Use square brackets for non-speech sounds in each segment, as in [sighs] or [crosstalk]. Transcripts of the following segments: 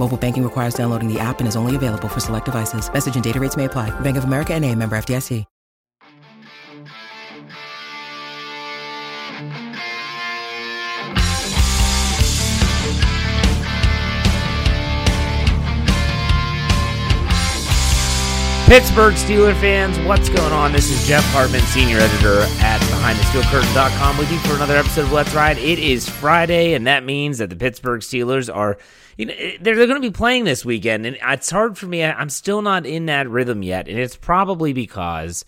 Mobile banking requires downloading the app and is only available for select devices. Message and data rates may apply. Bank of America and a member FDIC. Pittsburgh Steeler fans, what's going on? This is Jeff Hartman, senior editor at BehindTheSteelCurtain.com with you for another episode of Let's Ride. It is Friday, and that means that the Pittsburgh Steelers are, you know, eh, they're, they're going to be playing this weekend, and it's hard for me. I'm still not in that rhythm yet, and it's probably because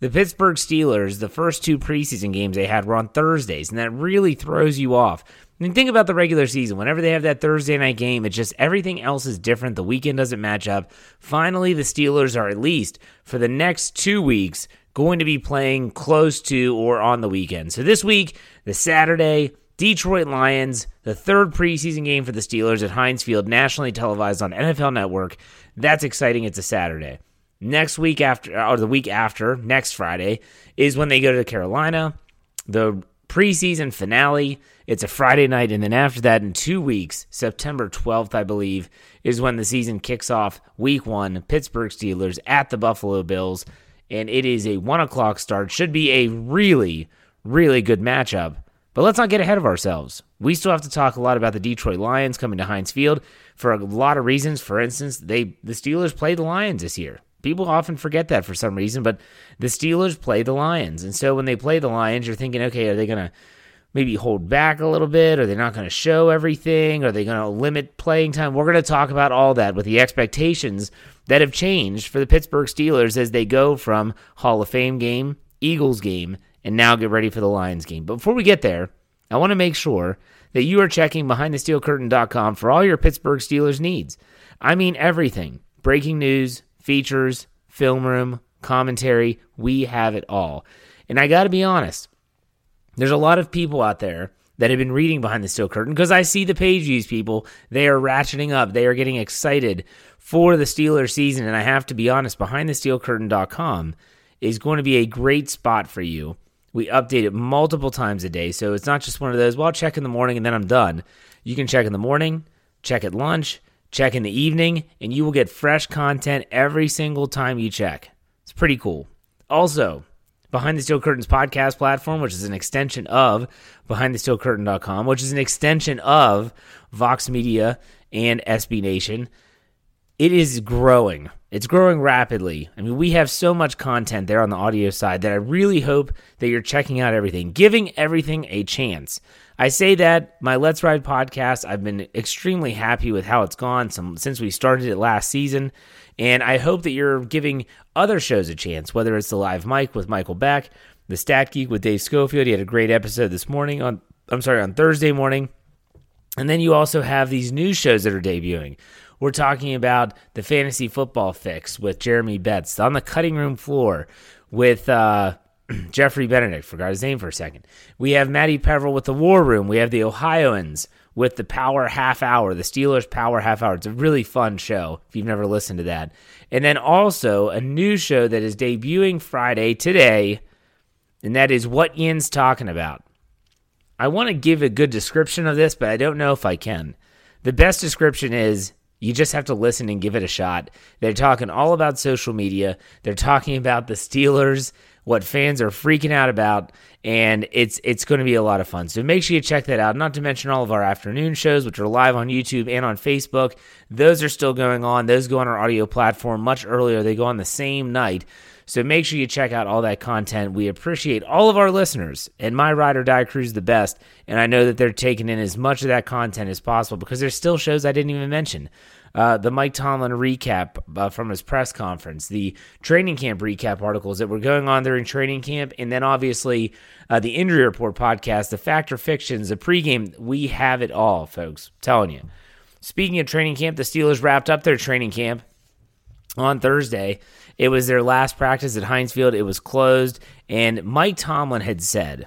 the Pittsburgh Steelers, the first two preseason games they had were on Thursdays, and that really throws you off. I mean, think about the regular season. Whenever they have that Thursday night game, it's just everything else is different. The weekend doesn't match up. Finally, the Steelers are at least for the next two weeks going to be playing close to or on the weekend. So this week, the Saturday, Detroit Lions, the third preseason game for the Steelers at Heinz Field, nationally televised on NFL Network. That's exciting. It's a Saturday. Next week after, or the week after, next Friday, is when they go to Carolina. The preseason finale. It's a Friday night, and then after that, in two weeks, September 12th, I believe, is when the season kicks off. Week one, Pittsburgh Steelers at the Buffalo Bills, and it is a one o'clock start. Should be a really, really good matchup. But let's not get ahead of ourselves. We still have to talk a lot about the Detroit Lions coming to Heinz Field for a lot of reasons. For instance, they the Steelers play the Lions this year. People often forget that for some reason, but the Steelers play the Lions. And so when they play the Lions, you're thinking, okay, are they going to maybe hold back a little bit? Are they not going to show everything? Are they going to limit playing time? We're going to talk about all that with the expectations that have changed for the Pittsburgh Steelers as they go from Hall of Fame game, Eagles game, and now get ready for the Lions game. But before we get there, I want to make sure that you are checking behindthesteelcurtain.com for all your Pittsburgh Steelers needs. I mean everything. Breaking news, features, film room, commentary. We have it all. And I got to be honest, there's a lot of people out there that have been reading behind the steel curtain because I see the page views people. They are ratcheting up. They are getting excited for the Steelers season. And I have to be honest, behindthesteelcurtain.com is going to be a great spot for you. We update it multiple times a day. So it's not just one of those, well, I'll check in the morning and then I'm done. You can check in the morning, check at lunch, check in the evening, and you will get fresh content every single time you check. It's pretty cool. Also, Behind the Steel Curtains podcast platform, which is an extension of BehindTheSteelCurtain.com, which is an extension of Vox Media and SB Nation. It is growing. It's growing rapidly. I mean, we have so much content there on the audio side that I really hope that you're checking out everything, giving everything a chance. I say that my Let's Ride podcast, I've been extremely happy with how it's gone some, since we started it last season. And I hope that you're giving other shows a chance, whether it's the Live Mic with Michael Beck, the Stat Geek with Dave Schofield. He had a great episode this morning on, I'm sorry, on Thursday morning. And then you also have these new shows that are debuting. We're talking about the fantasy football fix with Jeremy Betts on the cutting room floor with uh, [clears throat] Jeffrey Benedict. Forgot his name for a second. We have Maddie Peverill with the War Room. We have the Ohioans with the Power Half Hour, the Steelers Power Half Hour. It's a really fun show if you've never listened to that. And then also a new show that is debuting Friday today, and that is What Ian's Talking About. I want to give a good description of this, but I don't know if I can. The best description is you just have to listen and give it a shot. They're talking all about social media. They're talking about the Steelers, what fans are freaking out about, and it's it's going to be a lot of fun. So make sure you check that out. Not to mention all of our afternoon shows, which are live on YouTube and on Facebook. Those are still going on. Those go on our audio platform much earlier. They go on the same night. So make sure you check out all that content. We appreciate all of our listeners, and my ride or die crew is the best. And I know that they're taking in as much of that content as possible because there's still shows I didn't even mention. Uh, the Mike Tomlin recap uh, from his press conference, the training camp recap articles that were going on during training camp, and then obviously uh, the injury report podcast, the factor fictions, the pregame. We have it all, folks. Telling you. Speaking of training camp, the Steelers wrapped up their training camp on Thursday. It was their last practice at Heinz Field. It was closed, and Mike Tomlin had said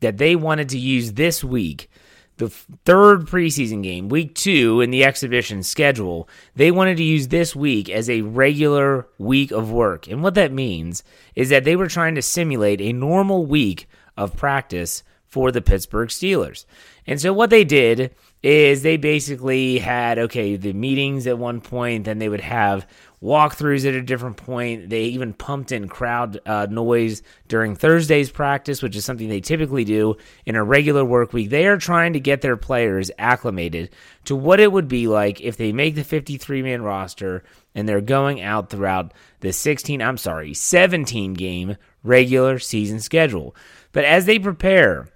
that they wanted to use this week, the third preseason game, week two in the exhibition schedule. They wanted to use this week as a regular week of work. And what that means is that they were trying to simulate a normal week of practice for the Pittsburgh Steelers. And so what they did is they basically had okay the meetings at one point then they would have walkthroughs at a different point. They even pumped in crowd uh, noise during thursday's practice which is something they typically do in a regular work week. They are trying to get their players acclimated to what it would be like if they make the 53 man roster and they're going out throughout the 16 i'm sorry 17 game regular season schedule. But as they prepare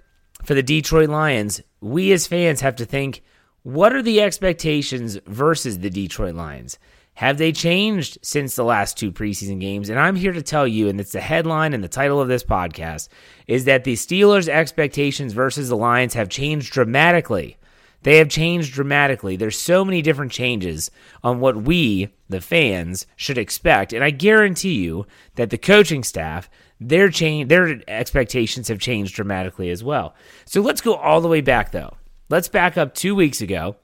for the Detroit Lions, we as fans have to think what are the expectations versus the Detroit Lions? Have they changed since the last two preseason games? And I'm here to tell you, and it's the headline and the title of this podcast, is that the Steelers' expectations versus the Lions have changed dramatically. They have changed dramatically. There's so many different changes on what we, the fans, should expect. And I guarantee you that the coaching staff, their change their expectations have changed dramatically as well. So let's go all the way back though. Let's back up 2 weeks ago.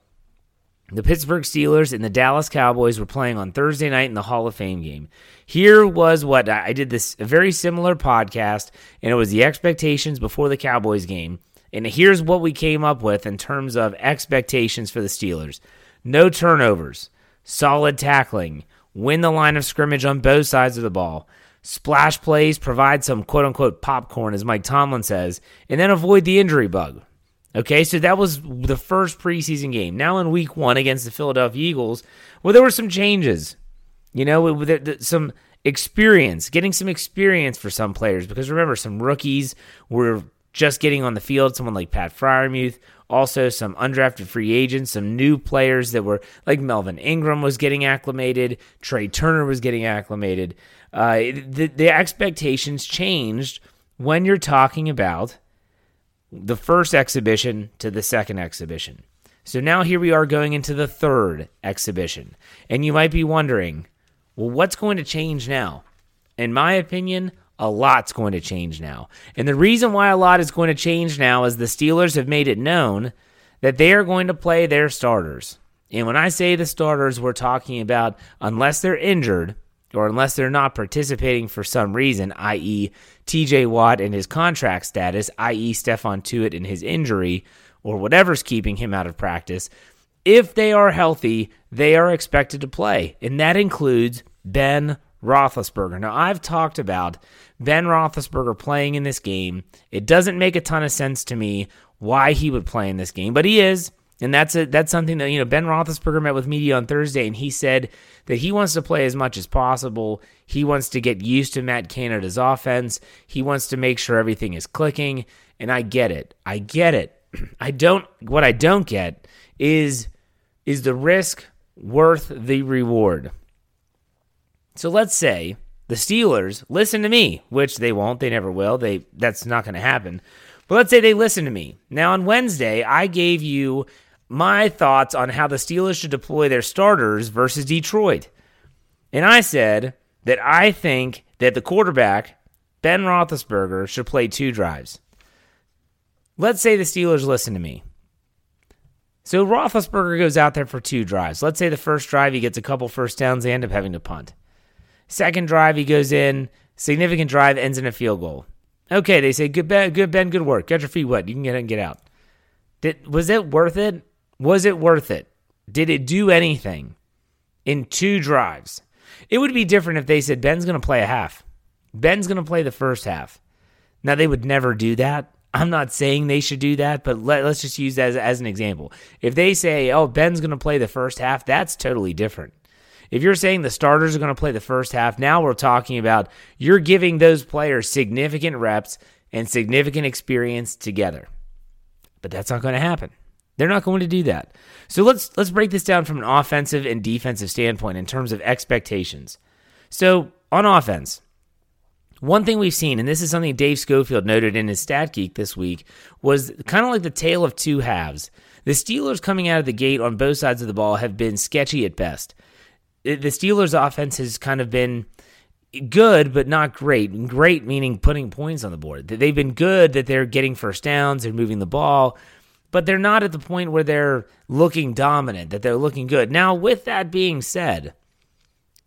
The Pittsburgh Steelers and the Dallas Cowboys were playing on Thursday night in the Hall of Fame game. Here was what I did this a very similar podcast and it was the expectations before the Cowboys game. And here's what we came up with in terms of expectations for the Steelers. No turnovers, solid tackling, win the line of scrimmage on both sides of the ball splash plays, provide some quote unquote popcorn, as Mike Tomlin says, and then avoid the injury bug. Okay, so that was the first preseason game. Now in week one against the Philadelphia Eagles, well, there were some changes. You know, with some experience, getting some experience for some players. Because remember, some rookies were just getting on the field. Someone like Pat Freiermuth, also some undrafted free agents, some new players that were like Melvin Ingram was getting acclimated, Trai Turner was getting acclimated. Uh, the, the expectations changed when you're talking about the first exhibition to the second exhibition. So now here we are going into the third exhibition. And you might be wondering, well, what's going to change now? In my opinion, a lot's going to change now. And the reason why a lot is going to change now is the Steelers have made it known that they are going to play their starters. And when I say the starters, we're talking about unless they're injured, or unless they're not participating for some reason, i.e., TJ Watt and his contract status, i.e., Stephon Tuitt and his injury, or whatever's keeping him out of practice, if they are healthy, they are expected to play. And that includes Ben Roethlisberger. Now, I've talked about Ben Roethlisberger playing in this game. It doesn't make a ton of sense to me why he would play in this game, but he is. And that's a, that's something that you know Ben Roethlisberger met with media on Thursday, and he said that he wants to play as much as possible. He wants to get used to Matt Canada's offense. He wants to make sure everything is clicking. And I get it. I get it. [clears throat] I don't. What I don't get is is the risk worth the reward? So let's say the Steelers listen to me, which they won't. They never will. They that's not going to happen. But let's say they listen to me. Now, on Wednesday, I gave you my thoughts on how the Steelers should deploy their starters versus Detroit. And I said that I think that the quarterback, Ben Roethlisberger, should play two drives. Let's say the Steelers listen to me. So Roethlisberger goes out there for two drives. Let's say the first drive he gets a couple first downs, they end up having to punt. Second drive he goes in, significant drive ends in a field goal. Okay, they say good Ben, good Ben, good work. Get your feet wet. You can get in and get out. Did was it worth it? Was it worth it? Did it do anything in two drives? It would be different if they said Ben's going to play a half. Ben's going to play the first half. Now they would never do that. I'm not saying they should do that, but let, us just use that as, as an example. If they say, "Oh, Ben's going to play the first half," that's totally different. If you're saying the starters are going to play the first half, now we're talking about you're giving those players significant reps and significant experience together. But that's not going to happen. They're not going to do that. So let's let's break this down from an offensive and defensive standpoint in terms of expectations. So on offense, one thing we've seen, and this is something Dave Schofield noted in his Stat Geek this week, was kind of like the tale of two halves. The Steelers coming out of the gate on both sides of the ball have been sketchy at best the Steelers' offense has kind of been good, but not great. Great meaning putting points on the board. They've been good that they're getting first downs, they're moving the ball, but they're not at the point where they're looking dominant, that they're looking good. Now, with that being said,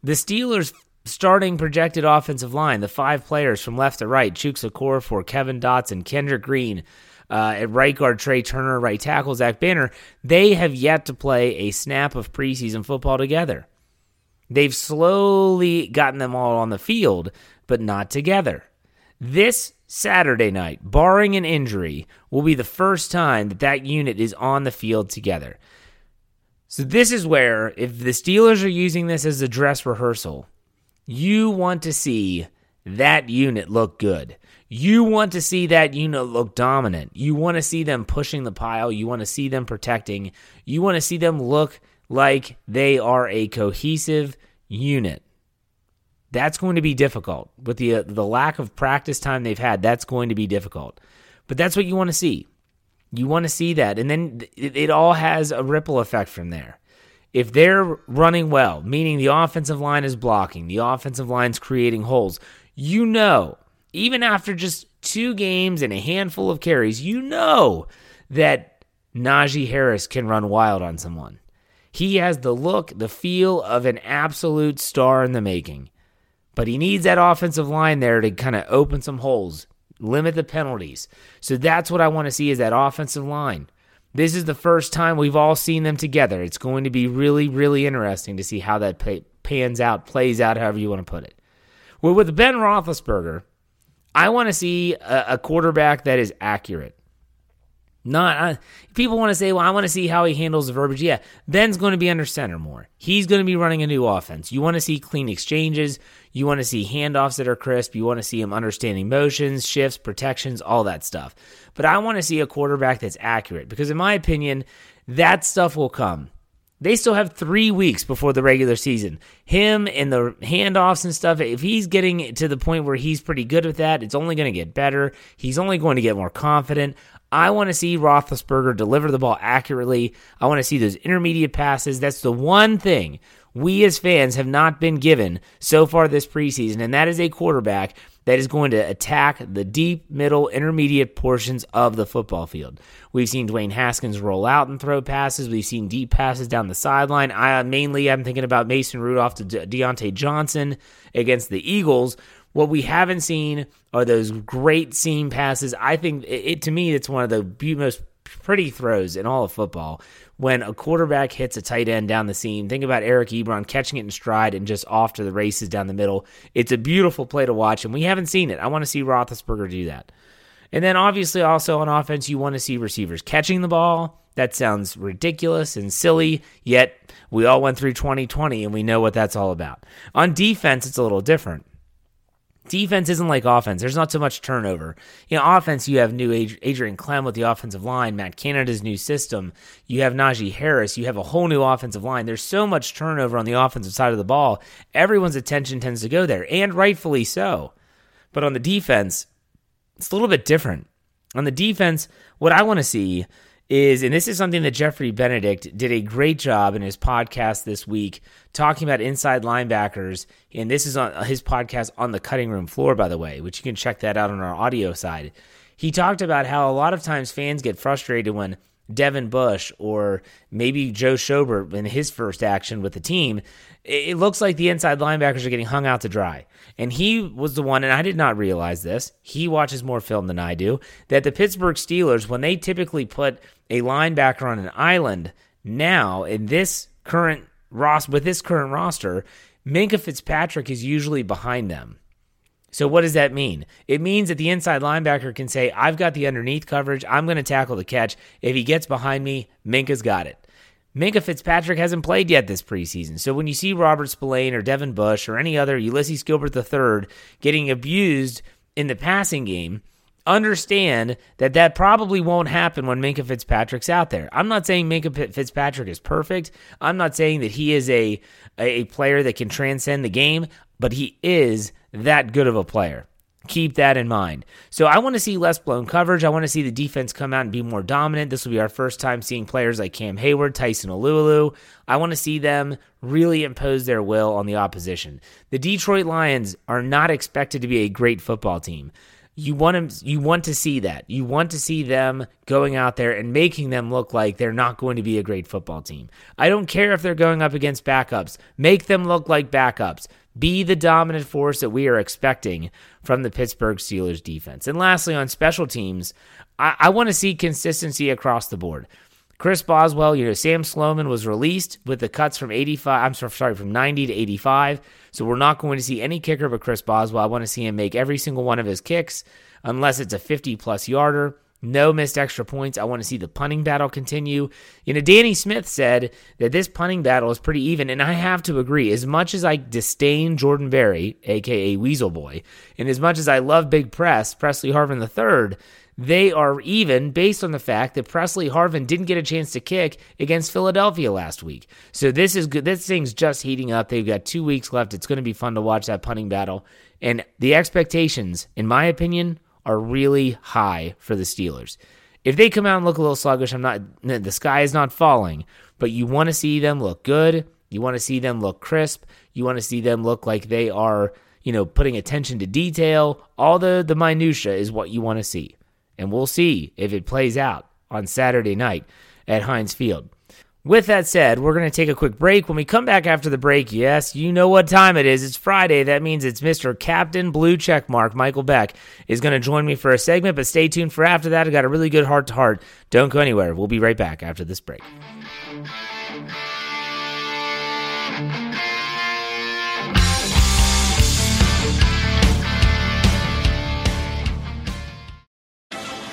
the Steelers' starting projected offensive line, the five players from left to right, Chuks Okorafor Kevin Dotson, Kendrick Green, uh, at right guard, Trai Turner, right tackle, Zach Banner, they have yet to play a snap of preseason football together. They've slowly gotten them all on the field, but not together. This Saturday night, barring an injury, will be the first time that that unit is on the field together. So, this is where, if the Steelers are using this as a dress rehearsal, you want to see that unit look good. You want to see that unit look dominant. You want to see them pushing the pile. You want to see them protecting. You want to see them look like they are a cohesive unit. That's going to be difficult with the uh, the lack of practice time they've had. That's going to be difficult, but that's what you want to see. You want to see that, and then it, it all has a ripple effect from there. If they're running well, meaning the offensive line is blocking, the offensive line's creating holes, you know, even after just two games and a handful of carries, you know that Najee Harris can run wild on someone. He has the look, the feel of an absolute star in the making. But he needs that offensive line there to kind of open some holes, limit the penalties. So that's what I want to see is that offensive line. This is the first time we've all seen them together. It's going to be really, really interesting to see how that pans out, plays out, however you want to put it. Well, with Ben Roethlisberger, I want to see a, quarterback that is accurate. Not people want to say, well, I want to see how he handles the verbiage. Yeah, Ben's going to be under center more. He's going to be running a new offense. You want to see clean exchanges. You want to see handoffs that are crisp. You want to see him understanding motions, shifts, protections, all that stuff. But I want to see a quarterback that's accurate because, in my opinion, that stuff will come. They still have three weeks before the regular season. Him and the handoffs and stuff, if he's getting to the point where he's pretty good with that, it's only going to get better. He's only going to get more confident. I want to see Roethlisberger deliver the ball accurately. I want to see those intermediate passes. That's the one thing we as fans have not been given so far this preseason, and that is a quarterback that is going to attack the deep, middle, intermediate portions of the football field. We've seen Dwayne Haskins roll out and throw passes. We've seen deep passes down the sideline. I mainly I'm thinking about Mason Rudolph to De- Diontae Johnson against the Eagles, what we haven't seen are those great seam passes. I think it, it to me, it's one of the most pretty throws in all of football. When a quarterback hits a tight end down the seam, think about Eric Ebron catching it in stride and just off to the races down the middle. It's a beautiful play to watch, and we haven't seen it. I want to see Roethlisberger do that. And then obviously also on offense, you want to see receivers catching the ball. That sounds ridiculous and silly, yet we all went through 2020 and we know what that's all about. On defense, it's a little different. Defense isn't like offense. There's not so much turnover. You know, offense, you have new Adrian Klemm with the offensive line, Matt Canada's new system. You have Najee Harris. You have a whole new offensive line. There's so much turnover on the offensive side of the ball. Everyone's attention tends to go there, and rightfully so. But on the defense, it's a little bit different. On the defense, what I want to see is, and this is something that Jeffrey Benedict did a great job in his podcast this week, talking about inside linebackers. And this is on his podcast on the cutting room floor, by the way, which you can check that out on our audio side. He talked about how a lot of times fans get frustrated when Devin Bush or maybe Joe Schobert in his first action with the team, it looks like the inside linebackers are getting hung out to dry. And he was the one, and I did not realize this. He watches more film than I do. That the Pittsburgh Steelers, when they typically put a linebacker on an island, now in this current roster, with this current roster, Minkah Fitzpatrick is usually behind them. So what does that mean? It means that the inside linebacker can say, I've got the underneath coverage. I'm going to tackle the catch. If he gets behind me, Minkah's got it. Minkah Fitzpatrick hasn't played yet this preseason. So when you see Robert Spillane or Devin Bush or any other Ulysses Gilbert III getting abused in the passing game, understand that that probably won't happen when Minkah Fitzpatrick's out there. I'm not saying Minkah Fitzpatrick is perfect. I'm not saying that he is a a player that can transcend the game, but he is that good of a player. Keep that in mind. So I want to see less blown coverage. I want to see the defense come out and be more dominant. This will be our first time seeing players like Cam Hayward, Tyson Alualu. I want to see them really impose their will on the opposition. The Detroit Lions are not expected to be a great football team. You want to you want to see that. You want to see them going out there and making them look like they're not going to be a great football team. I don't care if they're going up against backups. Make them look like backups be the dominant force that we are expecting from the Pittsburgh Steelers defense. And lastly, on special teams, I, I want to see consistency across the board. Chris Boswell, you know, Sam Sloman was released with the cuts from 85, I'm sorry, from 90 to 85. So we're not going to see any kicker but Chris Boswell. I want to see him make every single one of his kicks, unless it's a 50 plus yarder. No missed extra points. I want to see the punting battle continue. You know, Danny Smith said that this punting battle is pretty even, and I have to agree. As much as I disdain Jordan Berry, aka Weasel Boy, and as much as I love Big Press, Pressley Harvin III, they are even based on the fact that Pressley Harvin didn't get a chance to kick against Philadelphia last week. So this is good. This thing's just heating up. They've got two weeks left. It's going to be fun to watch that punting battle. And the expectations, in my opinion, are really high for the Steelers. If they come out and look a little sluggish, I'm not the sky is not falling, but you want to see them look good. You want to see them look crisp. You want to see them look like they are, you know, putting attention to detail. All the the minutia is what you want to see. And we'll see if it plays out on Saturday night at Heinz Field. With that said, we're going to take a quick break. When we come back after the break, yes, you know what time it is. It's Friday. That means it's Mr. Captain Blue Checkmark. Michael Beck is going to join me for a segment, but stay tuned for after that. I got a really good heart to heart. Don't go anywhere. We'll be right back after this break.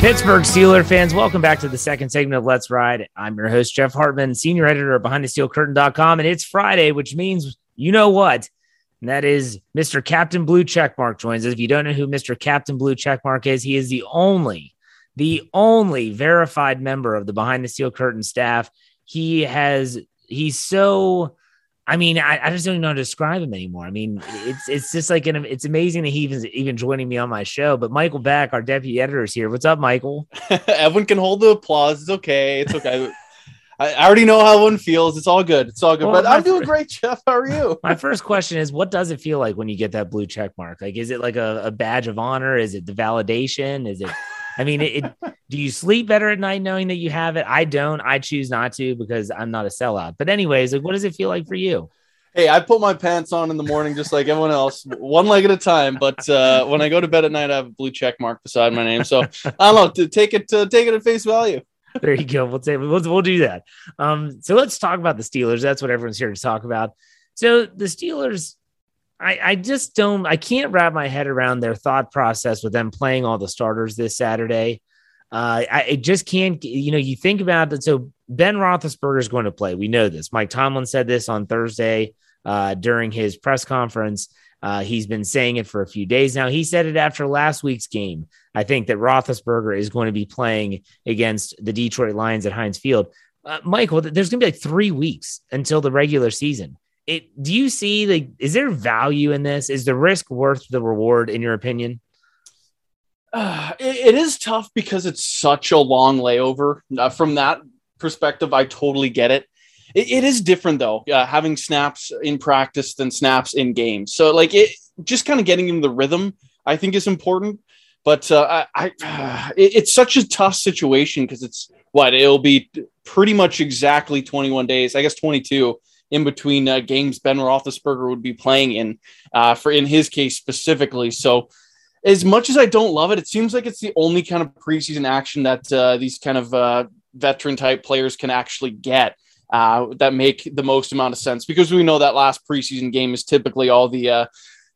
Pittsburgh Steeler fans, welcome back to the second segment of Let's Ride. I'm your host, Jeff Hartman, senior editor of BehindTheSteelCurtain.com, and it's Friday, which means you know what? And that is Mr. Captain Blue Checkmark joins us. If you don't know who Mr. Captain Blue Checkmark is, he is the only, the only verified member of the Behind the Steel Curtain staff. He has, he's so I mean, I, I, just don't even know how to describe him anymore. I mean, it's it's just like an, it's amazing that he even even joining me on my show. But Michael Beck, our deputy editor, is here. What's up, Michael? [laughs] Everyone can hold the applause. It's okay. It's okay. I, I already know how one feels. It's all good. It's all good. Well, but I'm doing great, Jeff. How are you? [laughs] my first question is, what does it feel like when you get that blue check mark? Like, is it like a, a badge of honor? Is it the validation? Is it I mean, it, it, [laughs] do you sleep better at night knowing that you have it? I don't. I choose not to because I'm not a sellout. But anyways, like, what does it feel like for you? Hey, I put my pants on in the morning just like everyone else, [laughs] one leg at a time. But uh, when I go to bed at night, I have a blue check mark beside my name. So I don't know. To take it, to take it at face value. There you go. We'll take we'll, we'll do that. Um, so let's talk about the Steelers. That's what everyone's here to talk about. So the Steelers, I, I just don't. I can't wrap my head around their thought process with them playing all the starters this Saturday. Uh, I, I just can't. You know, you think about it. So Ben Roethlisberger is going to play. We know this. Mike Tomlin said this on Thursday uh, during his press conference. Uh, he's been saying it for a few days now. He said it after last week's game. I think that Roethlisberger is going to be playing against the Detroit Lions at Heinz Field. Uh, Michael, there's going to be like three weeks until the regular season. It, do you see like is there value in this? Is the risk worth the reward in your opinion? Uh, [sighs] it, it is tough because it's such a long layover. Uh, from that perspective, I totally get it it, it is different though, uh, having snaps in practice than snaps in games. So like it, just kind of getting into the rhythm, I think is important. But uh, I, I [sighs] it, it's such a tough situation because it's what it'll be pretty much exactly 21 days, I guess 22 in between uh, games Ben Roethlisberger would be playing in, uh, for in his case specifically. So, as much as I don't love it, it seems like it's the only kind of preseason action that uh, these kind of uh, veteran type players can actually get uh, that make the most amount of sense because we know that last preseason game is typically all the uh,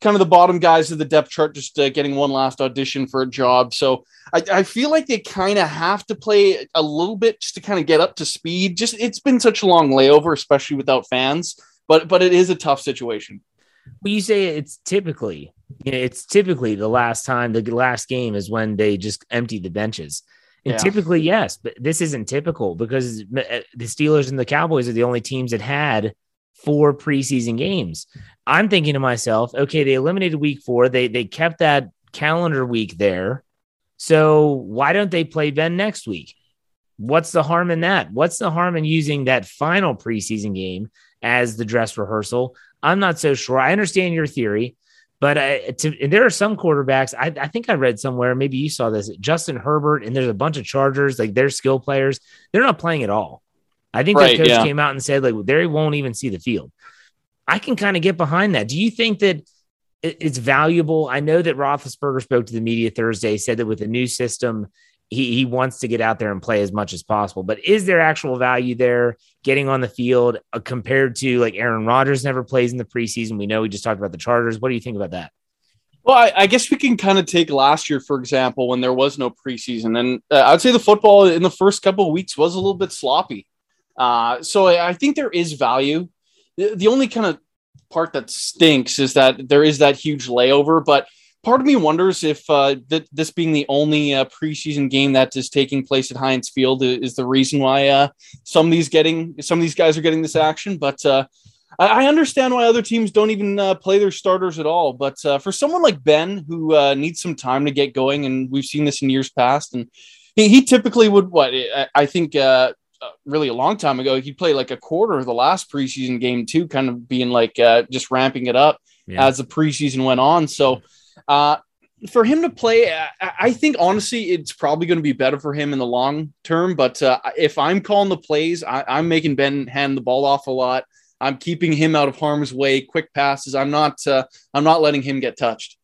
kind of the bottom guys of the depth chart just uh, getting one last audition for a job. So I, I feel like they kind of have to play a little bit just to kind of get up to speed. Just it's been such a long layover, especially without fans. But but it is a tough situation. Well, you say it's typically, you know, it's typically the last time the last game is when they just empty the benches. And yeah. typically, yes, but this isn't typical because uh, the Steelers and the Cowboys are the only teams that had four preseason games. I'm thinking to myself, okay, they eliminated week four. They they kept that calendar week there. So why don't they play Ben next week? What's the harm in that? What's the harm in using that final preseason game as the dress rehearsal? I'm not so sure. I understand your theory. But uh, to, there are some quarterbacks. I, I, think I read somewhere. Maybe you saw this. Justin Herbert and there's a bunch of Chargers. Like they're skill players. They're not playing at all. I think right, the coach yeah. came out and said like they won't even see the field. I can kind of get behind that. Do you think that it's valuable? I know that Roethlisberger spoke to the media Thursday, said that with the new system, he, he wants to get out there and play as much as possible. But is there actual value there getting on the field uh, compared to like Aaron Rodgers never plays in the preseason? We know we just talked about the Chargers. What do you think about that? Well, I, I guess we can kind of take last year, for example, when there was no preseason. And uh, I'd say the football in the first couple of weeks was a little bit sloppy. Uh, so I, I think there is value. The, the only kind of part that stinks is that there is that huge layover. But part of me wonders if uh, th- this being the only uh, preseason game that is taking place at Heinz Field is the reason why uh, some of these getting some of these guys are getting this action. But uh, I-, I understand why other teams don't even uh, play their starters at all. But uh, for someone like Ben who needs some time to get going, and we've seen this in years past, and he, he typically would what I think. Really, a long time ago, He played like a quarter of the last preseason game too, kind of being like just ramping it up yeah. as the preseason went on. So, uh, for him to play, I think honestly, it's probably going to be better for him in the long term. But uh, if I'm calling the plays, I, am making Ben hand the ball off a lot. I'm keeping him out of harm's way, quick passes. I'm not. Uh, I'm not letting him get touched.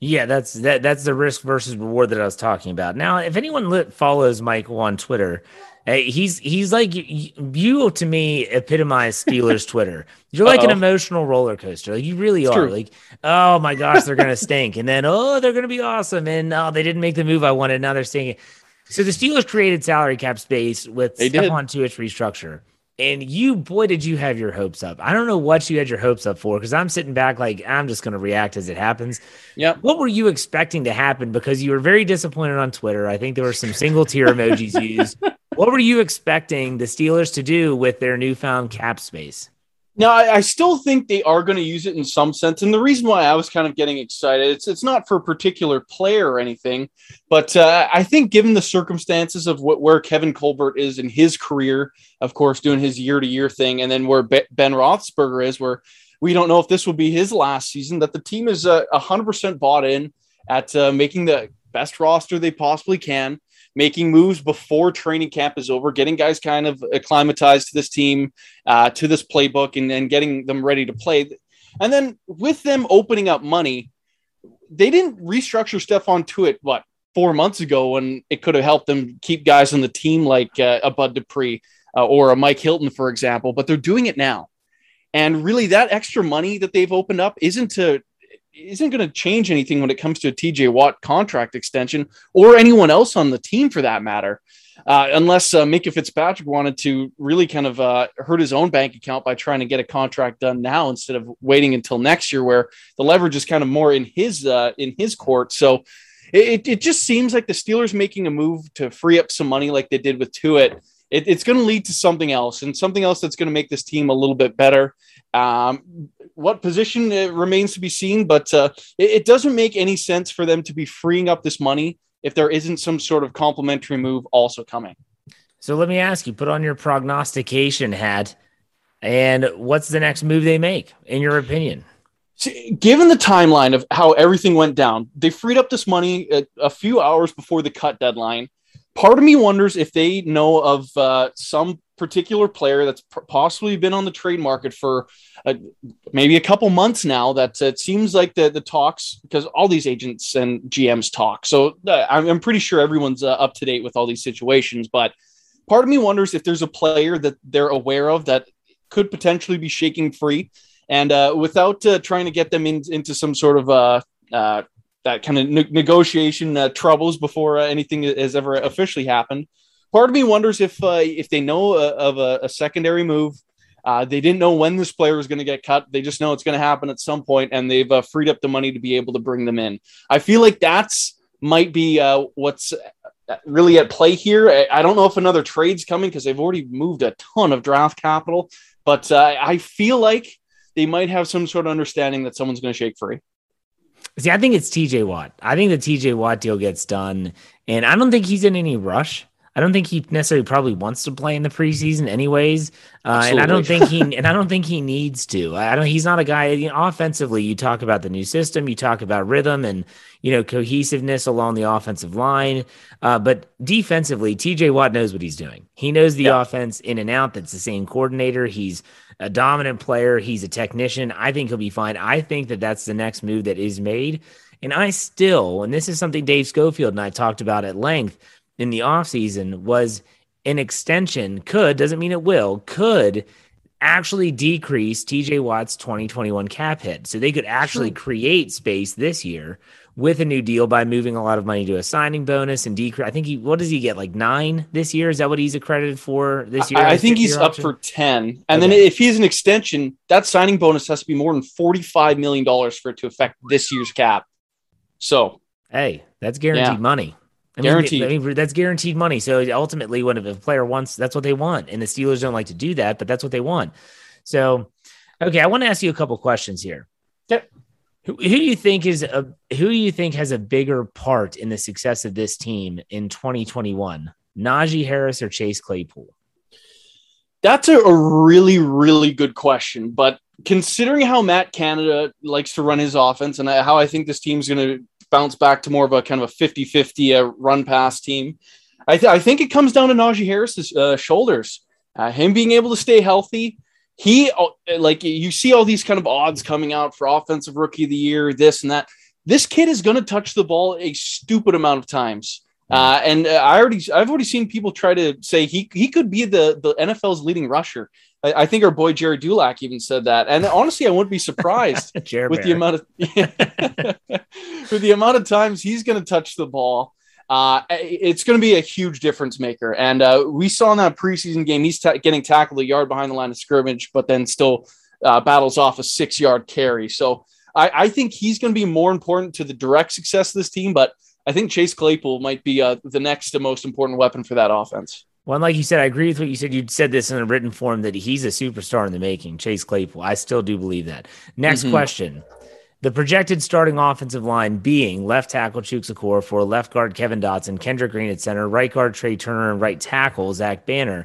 Yeah, that's that. That's the risk versus reward that I was talking about. Now, if anyone lit, follows Michael on Twitter, Hey, he's he's like you to me epitomize Steelers [laughs] Twitter. You're like Uh-oh. an emotional roller coaster. Like you really it's are. True. Like, oh my gosh, they're gonna stink, and then oh, they're gonna be awesome, and oh, they didn't make the move I wanted. Now they're stinking. So the Steelers created salary cap space with Stephon Tuitt's restructure. And you, boy, did you have your hopes up. I don't know what you had your hopes up for because I'm sitting back like I'm just going to react as it happens. Yeah. What were you expecting to happen? Because you were very disappointed on Twitter. I think there were some single tear emojis used. [laughs] What were you expecting the Steelers to do with their newfound cap space? Now, I, I still think they are going to use it in some sense, and the reason why I was kind of getting excited it's it's not for a particular player or anything, but uh, I think given the circumstances of what, where Kevin Colbert is in his career, of course, doing his year to year thing, and then where Ben Roethlisberger is, where we don't know if this will be his last season, that the team is uh, hundred percent bought in at uh, making the best roster they possibly can making moves before training camp is over, getting guys kind of acclimatized to this team, uh, to this playbook, and then getting them ready to play. And then with them opening up money, they didn't restructure Stephon Tuitt, what, four months ago when it could have helped them keep guys on the team like uh, a Bud Dupree uh, or a Mike Hilton, for example, but they're doing it now. And really, that extra money that they've opened up isn't to isn't going to change anything when it comes to a TJ Watt contract extension or anyone else on the team for that matter. Uh, unless uh, Fitzpatrick wanted to really kind of uh, hurt his own bank account by trying to get a contract done now instead of waiting until next year, where the leverage is kind of more in his uh, in his court. So it, it just seems like the Steelers making a move to free up some money, like they did with Tuitt. It, it's going to lead to something else, and something else that's going to make this team a little bit better. Um, what position it remains to be seen, but uh, it, it, doesn't make any sense for them to be freeing up this money if there isn't some sort of complementary move also coming. So let me ask you: put on your prognostication hat, and what's the next move they make, in your opinion? See, given the timeline of how everything went down, they freed up this money a, a few hours before the cut deadline part of me wonders if they know of uh, some particular player that's possibly been on the trade market for uh, maybe a couple months now. That uh, it seems like the the talks because all these agents and GMs talk. So uh, I'm, I'm, pretty sure everyone's uh, up to date with all these situations. But part of me wonders if there's a player that they're aware of that could potentially be shaking free, and uh, without trying to get them in, into some sort of that kind of ne- negotiation uh, troubles before uh, anything has ever officially happened. Part of me wonders if uh, if they know uh, of a, a, secondary move. Uh, they didn't know when this player was going to get cut. They just know it's going to happen at some point, and they've uh, freed up the money to be able to bring them in. I feel like that's might be what's really at play here. I, I, don't know if another trade's coming because they've already moved a ton of draft capital, but I feel like they might have some sort of understanding that someone's going to shake free. See, I think it's TJ Watt. I think the TJ Watt deal gets done, and I don't think he's in any rush. I don't think he necessarily probably wants to play in the preseason, anyways. Uh, and I don't think he and I don't think he needs to. I don't. He's not a guy. You know, offensively, you talk about the new system, you talk about rhythm and you know cohesiveness along the offensive line. Uh, but defensively, TJ Watt knows what he's doing. He knows the yeah. offense in and out. That's the same coordinator. He's a dominant player. He's a technician. I think he'll be fine. I think that that's the next move that is made. And I still, and this is something Dave Schofield and I talked about at length in the offseason, was an extension could, doesn't mean it will, could actually decrease TJ Watt's 2021 cap hit. So they could actually sure. create space this year with a new deal by moving a lot of money to a signing bonus and decrease. I think he, what does he get? Like nine this year? Is that what he's accredited for this year? I, I think he's up for 10. And okay. then if he's an extension, that signing bonus has to be more than $45 million for it to affect this year's cap. So, hey, that's guaranteed yeah. money. I mean, guaranteed. I mean, that's guaranteed money. So ultimately, when a player wants, that's what they want. And the Steelers don't like to do that, but that's what they want. So, okay, I want to ask you a couple questions here. Yep. Who, who do you think is a who do you think has a bigger part in the success of this team in 2021? Najee Harris or Chase Claypool? That's a, a really, really good question. But considering how Matt Canada likes to run his offense and how I think this team's going to bounce back to more of a kind of a 50 50 uh, run pass team, I, th- I, think it comes down to Najee Harris's uh, shoulders. Uh, him being able to stay healthy, he uh, like you see all these kind of odds coming out for offensive rookie of the year, this and that. This kid is going to touch the ball a stupid amount of times. Uh, and uh, I already, I've already seen people try to say he he could be the the NFL's leading rusher. I, I think our boy Gerry Dulac even said that. And honestly, I wouldn't be surprised [laughs] with the amount of [laughs] [laughs] with the amount of times he's going to touch the ball uh, it's going to be a huge difference maker. And uh, we saw in that preseason game, he's getting tackled a yard behind the line of scrimmage, but then still uh, battles off a six yard carry. So I, I think he's going to be more important to the direct success of this team. But I think Chase Claypool might be uh, the next most important weapon for that offense. Well, like you said, I agree with what you said. You said this in a written form that he's a superstar in the making, Chase Claypool. I still do believe that. Next mm-hmm. question. The projected starting offensive line being left tackle Chuks Okorafor, for left guard Kevin Dotson, Kendrick Green at center, right guard Trai Turner, and right tackle Zach Banner.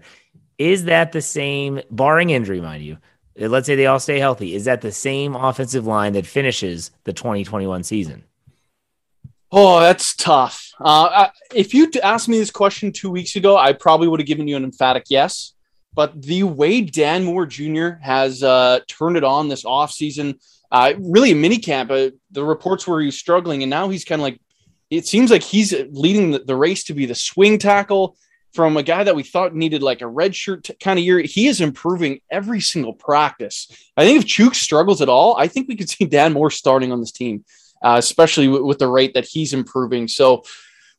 Is that the same, barring injury, mind you? Let's say they all stay healthy. Is that the same offensive line that finishes the 2021 season? Oh, that's tough. Uh, if you asked me this question two weeks ago, I probably would have given you an emphatic yes. But the way Dan Moore Jr. has uh, turned it on this offseason, uh, really a mini camp, uh, the reports were he's struggling, and now he's kind of like, it seems like he's leading the, the, race to be the swing tackle from a guy that we thought needed like a red shirt t- kind of year. He is improving every single practice. I think if Chuke struggles at all, I think we could see Dan Moore starting on this team uh, especially w- with the rate that he's improving. So,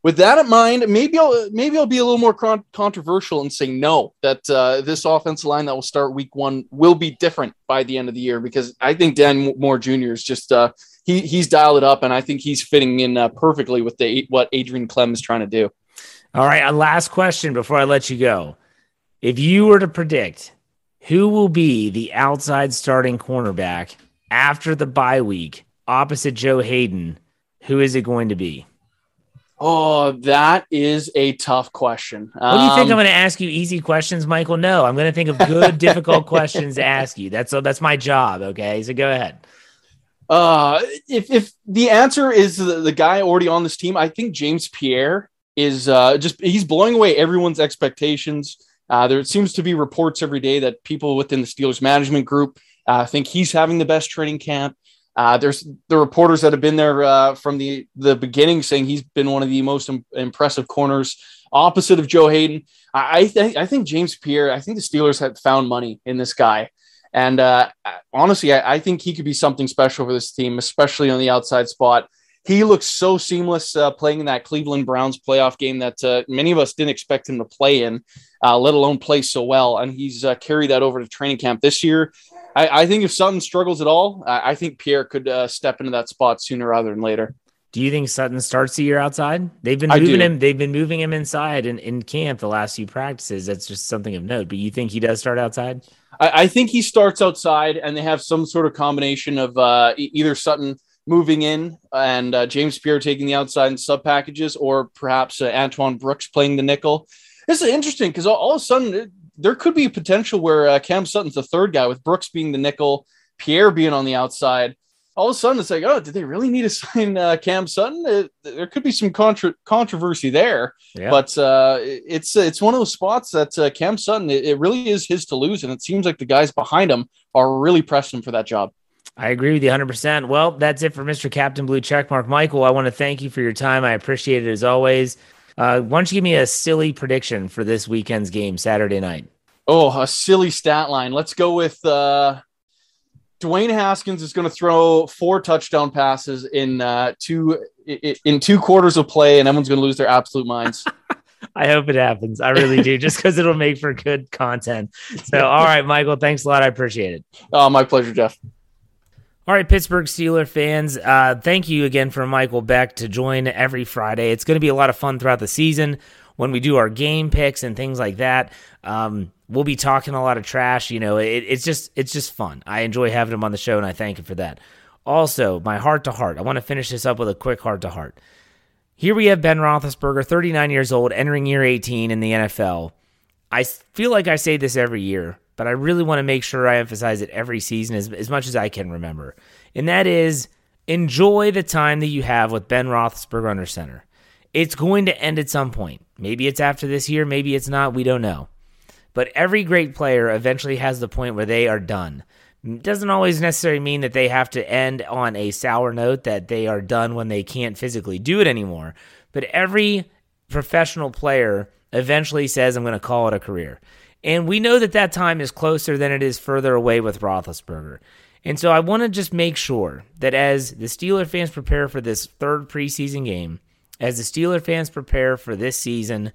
with that in mind, maybe I'll maybe I'll be a little more con- controversial and say no that uh, this offensive line that will start week one will be different by the end of the year because I think Dan Moore Jr. is just uh, he he's dialed it up and I think he's fitting in uh, perfectly with the what Adrian Klemm is trying to do. All right, a last question before I let you go. If you were to predict who will be the outside starting cornerback after the bye week opposite Joe Haden, who is it going to be? Oh, that is a tough question. What do you think? Um, I'm going to ask you easy questions, Michael. No, I'm going to think of good, difficult [laughs] questions to ask you. That's that's my job. Okay, so go ahead. Uh, if if the answer is the, the guy already on this team, I think James Pierre is uh, just he's blowing away everyone's expectations. Uh, there seems to be reports every day that people within the Steelers management group uh, think he's having the best training camp. Uh, there's the reporters that have been there uh, from the the beginning saying he's been one of the most Im- impressive corners, opposite of Joe Haden. I th- I, think James Pierre. I think the Steelers have found money in this guy, and uh, honestly, I, I, think he could be something special for this team, especially on the outside spot. He looks so seamless uh, playing in that Cleveland Browns playoff game that uh, many of us didn't expect him to play in, uh, let alone play so well. And he's carried that over to training camp this year. I, I think if Sutton struggles at all, I, I think Pierre could uh, step into that spot sooner rather than later. Do you think Sutton starts the year outside? They've been moving him. They've been moving him inside in, in camp the last few practices. That's just something of note. But you think he does start outside? I, I think he starts outside, and they have some sort of combination of uh, either Sutton moving in and uh, James Pierre taking the outside in sub packages, or perhaps uh, Antoine Brooks playing the nickel. This is interesting because all, all, of a sudden there could be a potential where uh, Cam Sutton's the third guy with Brooks being the nickel, Pierre being on the outside. All of a sudden, it's like, oh, did they really need to [laughs] sign uh, Cam Sutton? It, there could be some contra- controversy there, yeah. but uh, it's it's one of those spots that uh, Cam Sutton it, it really is his to lose, and it seems like the guys behind him are really pressing him for that job. I agree with you 100%. Well, that's it for Mr. Captain Blue Checkmark. Michael, I want to thank you for your time. I appreciate it as always. Uh, why don't you give me a silly prediction for this weekend's game, Saturday night? Oh, a silly stat line. Let's go with uh, Dwayne Haskins is going to throw four touchdown passes in uh, two in two quarters of play, and everyone's going to lose their absolute minds. [laughs] I hope it happens. I really do, just because it'll make for good content. So, all right, Michael, thanks a lot. I appreciate it. Oh, my pleasure, Jeff. All right, Pittsburgh Steeler fans, uh, thank you again for Michael Beck to join every Friday. It's going to be a lot of fun throughout the season when we do our game picks and things like that. Um, we'll be talking a lot of trash. You know, it, it's just it's just fun. I enjoy having him on the show, and I thank him for that. Also, my heart to heart. I want to finish this up with a quick heart to heart. Here we have Ben Roethlisberger, 39 years old, entering year 18 in the NFL. I feel like I say this every year, but I really want to make sure I emphasize it every season as, as much as I can remember. And that is enjoy the time that you have with Ben Roethlisberger under center. It's going to end at some point. Maybe it's after this year, maybe it's not. We don't know. But every great player eventually has the point where they are done. It doesn't always necessarily mean that they have to end on a sour note that they are done when they can't physically do it anymore. But every professional player eventually says, I'm going to call it a career. And we know that that time is closer than it is further away with Roethlisberger. And so I want to just make sure that as the Steeler fans prepare for this third preseason game, as the Steeler fans prepare for this season,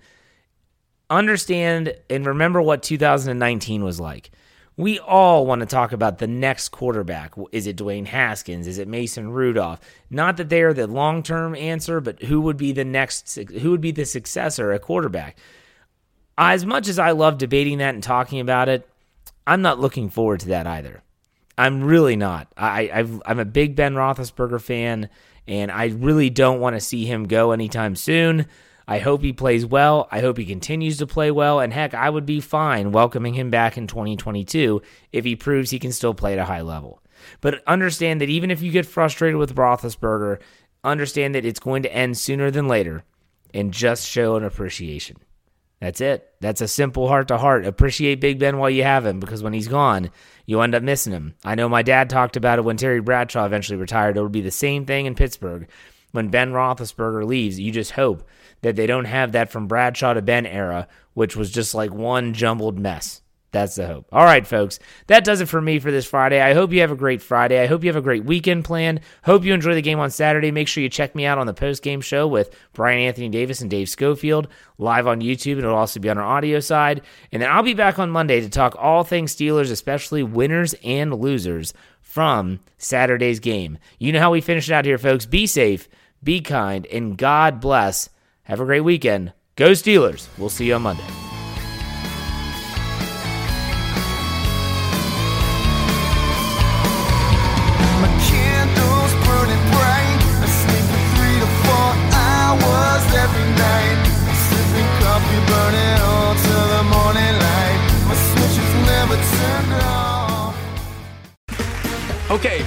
understand and remember what 2019 was like. We all want to talk about the next quarterback. Is it Dwayne Haskins? Is it Mason Rudolph? Not that they are the long term answer, but who would be the next, who would be the successor at quarterback? As much as I love debating that and talking about it, I'm not looking forward to that either. I'm really not. I, i am a big Ben Roethlisberger fan, and I really don't want to see him go anytime soon. I hope he plays well. I hope he continues to play well. And heck, I would be fine welcoming him back in 2022 if he proves he can still play at a high level. But understand that even if you get frustrated with Roethlisberger, understand that it's going to end sooner than later and just show an appreciation. That's it. That's a simple heart to heart. Appreciate Big Ben while you have him because when he's gone, you end up missing him. I know my dad talked about it when Terry Bradshaw eventually retired. It would be the same thing in Pittsburgh. When Ben Roethlisberger leaves, you just hope that they don't have that from Bradshaw to Ben era, which was just like one jumbled mess. That's the hope. All right, folks. That does it for me for this Friday. I hope you have a great Friday. I hope you have a great weekend planned. Hope you enjoy the game on Saturday. Make sure you check me out on the post game show with Brian Anthony Davis and Dave Schofield live on YouTube. And it'll also be on our audio side. And then I'll be back on Monday to talk all things Steelers, especially winners and losers from Saturday's game. You know how we finish it out here, folks. Be safe, be kind, and God bless. Have a great weekend. Go Steelers. We'll see you on Monday.